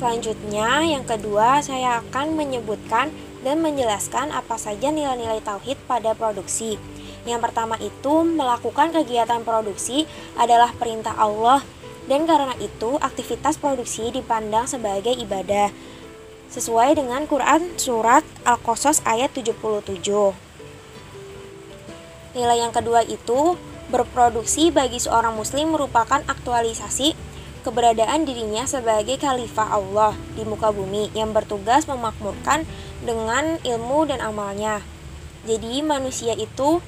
Selanjutnya, yang kedua, saya akan menyebutkan dan menjelaskan apa saja nilai-nilai tauhid pada produksi. Yang pertama itu, melakukan kegiatan produksi adalah perintah Allah dan karena itu aktivitas produksi dipandang sebagai ibadah sesuai dengan Quran surat Al-Qasas ayat 77. Nilai yang kedua itu berproduksi bagi seorang muslim merupakan aktualisasi keberadaan dirinya sebagai khalifah Allah di muka bumi yang bertugas memakmurkan dengan ilmu dan amalnya. Jadi manusia itu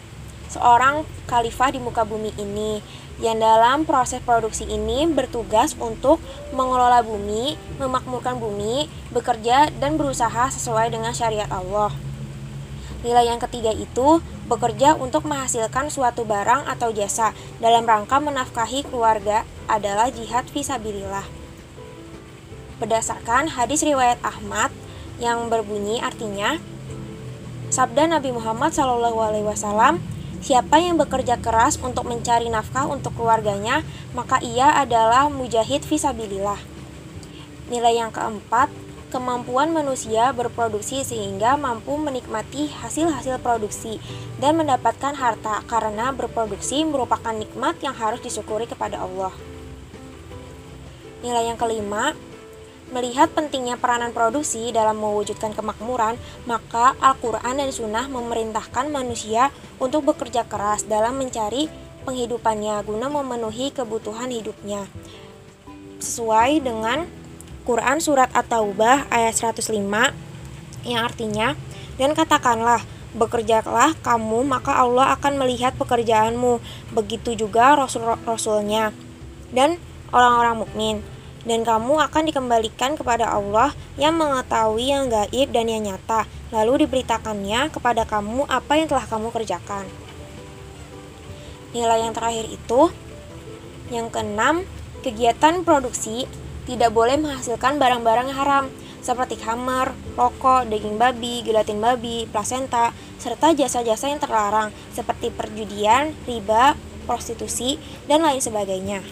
seorang khalifah di muka bumi ini yang dalam proses produksi ini bertugas untuk mengelola bumi, memakmurkan bumi, bekerja dan berusaha sesuai dengan syariat Allah. Nilai yang ketiga itu bekerja untuk menghasilkan suatu barang atau jasa dalam rangka menafkahi keluarga adalah jihad visabilillah. Berdasarkan hadis riwayat Ahmad yang berbunyi artinya sabda Nabi Muhammad SAW Siapa yang bekerja keras untuk mencari nafkah untuk keluarganya, maka ia adalah mujahid visabilillah. Nilai yang keempat, kemampuan manusia berproduksi sehingga mampu menikmati hasil-hasil produksi dan mendapatkan harta karena berproduksi merupakan nikmat yang harus disyukuri kepada Allah. Nilai yang kelima, melihat pentingnya peranan produksi dalam mewujudkan kemakmuran, maka Al-Quran dan Sunnah memerintahkan manusia untuk bekerja keras dalam mencari penghidupannya guna memenuhi kebutuhan hidupnya. Sesuai dengan Quran Surat At-Taubah ayat 105 yang artinya dan katakanlah bekerjalah kamu maka Allah akan melihat pekerjaanmu. Begitu juga rasul-rasulnya dan orang-orang mukmin. Dan kamu akan dikembalikan kepada Allah yang mengetahui yang gaib dan yang nyata lalu diberitakannya kepada kamu apa yang telah kamu kerjakan. Nilai yang terakhir itu. Yang keenam kegiatan produksi tidak boleh menghasilkan barang-barang haram seperti hammer, rokok, daging babi, gelatin babi, plasenta, serta jasa-jasa yang terlarang seperti perjudian, riba, prostitusi, dan lain sebagainya.